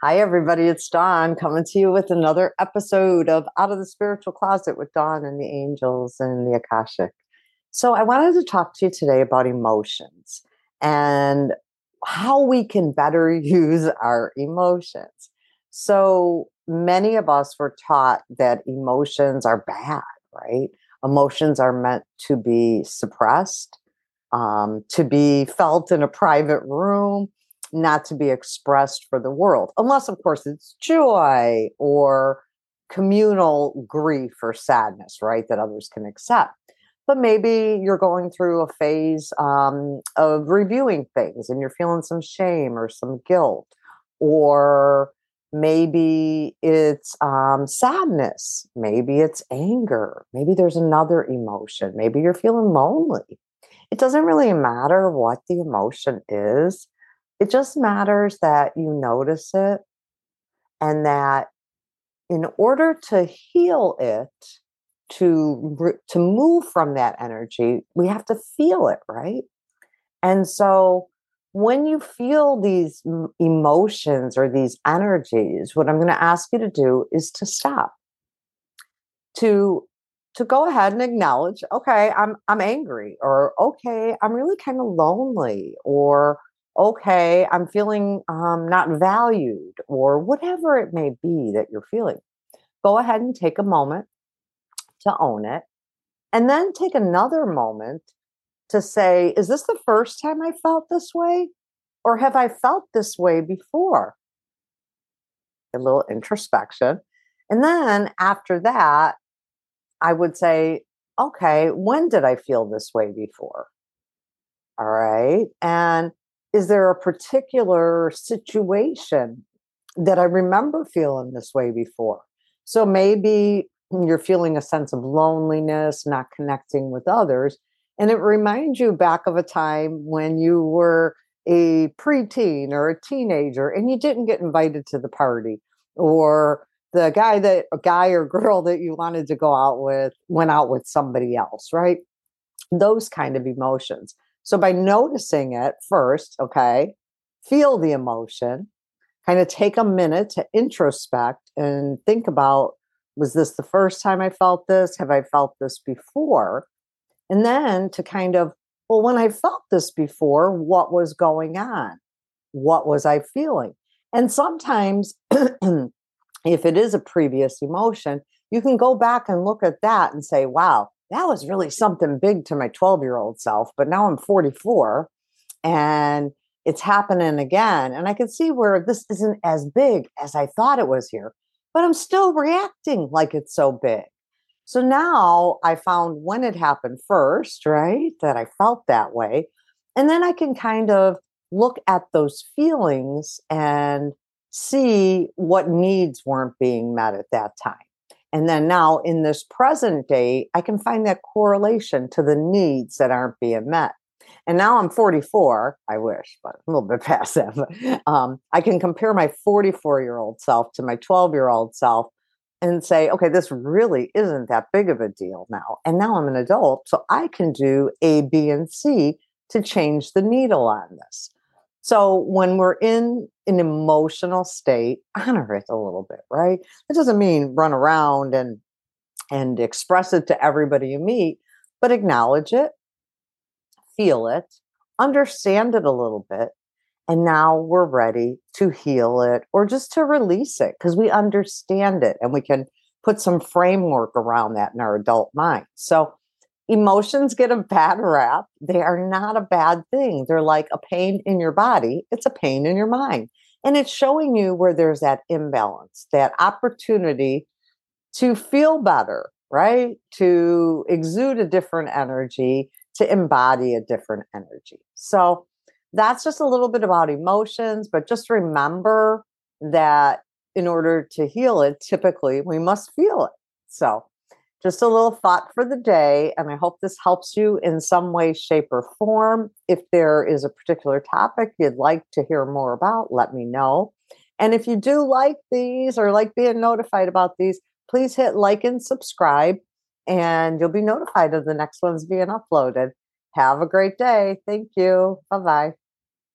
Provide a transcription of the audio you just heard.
Hi, everybody. It's Dawn coming to you with another episode of Out of the Spiritual Closet with Dawn and the Angels and the Akashic. So, I wanted to talk to you today about emotions and how we can better use our emotions. So, many of us were taught that emotions are bad, right? Emotions are meant to be suppressed, um, to be felt in a private room not to be expressed for the world, unless, of course, it's joy or communal grief or sadness, right, that others can accept. But maybe you're going through a phase um, of reviewing things and you're feeling some shame or some guilt, or maybe it's um, sadness, maybe it's anger, maybe there's another emotion, maybe you're feeling lonely. It doesn't really matter what the emotion is it just matters that you notice it and that in order to heal it, to to move from that energy, we have to feel it, right? And so when you feel these emotions or these energies, what I'm going to ask you to do is to stop. To to go ahead and acknowledge, okay, I'm I'm angry or okay, I'm really kind of lonely or okay, I'm feeling um, not valued, or whatever it may be that you're feeling, go ahead and take a moment to own it. And then take another moment to say, is this the first time I felt this way? Or have I felt this way before? A little introspection. And then after that, I would say, okay, when did I feel this way before? All right. And is there a particular situation that I remember feeling this way before? So maybe you're feeling a sense of loneliness, not connecting with others. And it reminds you back of a time when you were a preteen or a teenager and you didn't get invited to the party or the guy that a guy or girl that you wanted to go out with went out with somebody else, right? Those kind of emotions. So by noticing it first, okay, feel the emotion, kind of take a minute to introspect and think about was this the first time I felt this? Have I felt this before? And then to kind of, well, when I felt this before, what was going on? What was I feeling? And sometimes, if it is a previous emotion, you can go back and look at that and say, wow, that was really something big to my 12 year old self. But now I'm 44 and it's happening again. And I can see where this isn't as big as I thought it was here, but I'm still reacting like it's so big. So now I found when it happened first, right, that I felt that way. And then I can kind of look at those feelings and see what needs weren't being met at that time. And then now in this present day, I can find that correlation to the needs that aren't being met. And now I'm 44. I wish, but a little bit passive. um, I can compare my 44 year old self to my 12 year old self and say, okay, this really isn't that big of a deal now. And now I'm an adult, so I can do A, B, and C to change the needle on this. So when we're in an emotional state, honor it a little bit, right? It doesn't mean run around and and express it to everybody you meet, but acknowledge it, feel it, understand it a little bit, and now we're ready to heal it or just to release it because we understand it and we can put some framework around that in our adult mind. So emotions get a bad rap. They are not a bad thing. They're like a pain in your body, it's a pain in your mind. And it's showing you where there's that imbalance, that opportunity to feel better, right? To exude a different energy, to embody a different energy. So that's just a little bit about emotions, but just remember that in order to heal it, typically we must feel it. So just a little thought for the day. And I hope this helps you in some way, shape, or form. If there is a particular topic you'd like to hear more about, let me know. And if you do like these or like being notified about these, please hit like and subscribe, and you'll be notified of the next ones being uploaded. Have a great day. Thank you. Bye bye.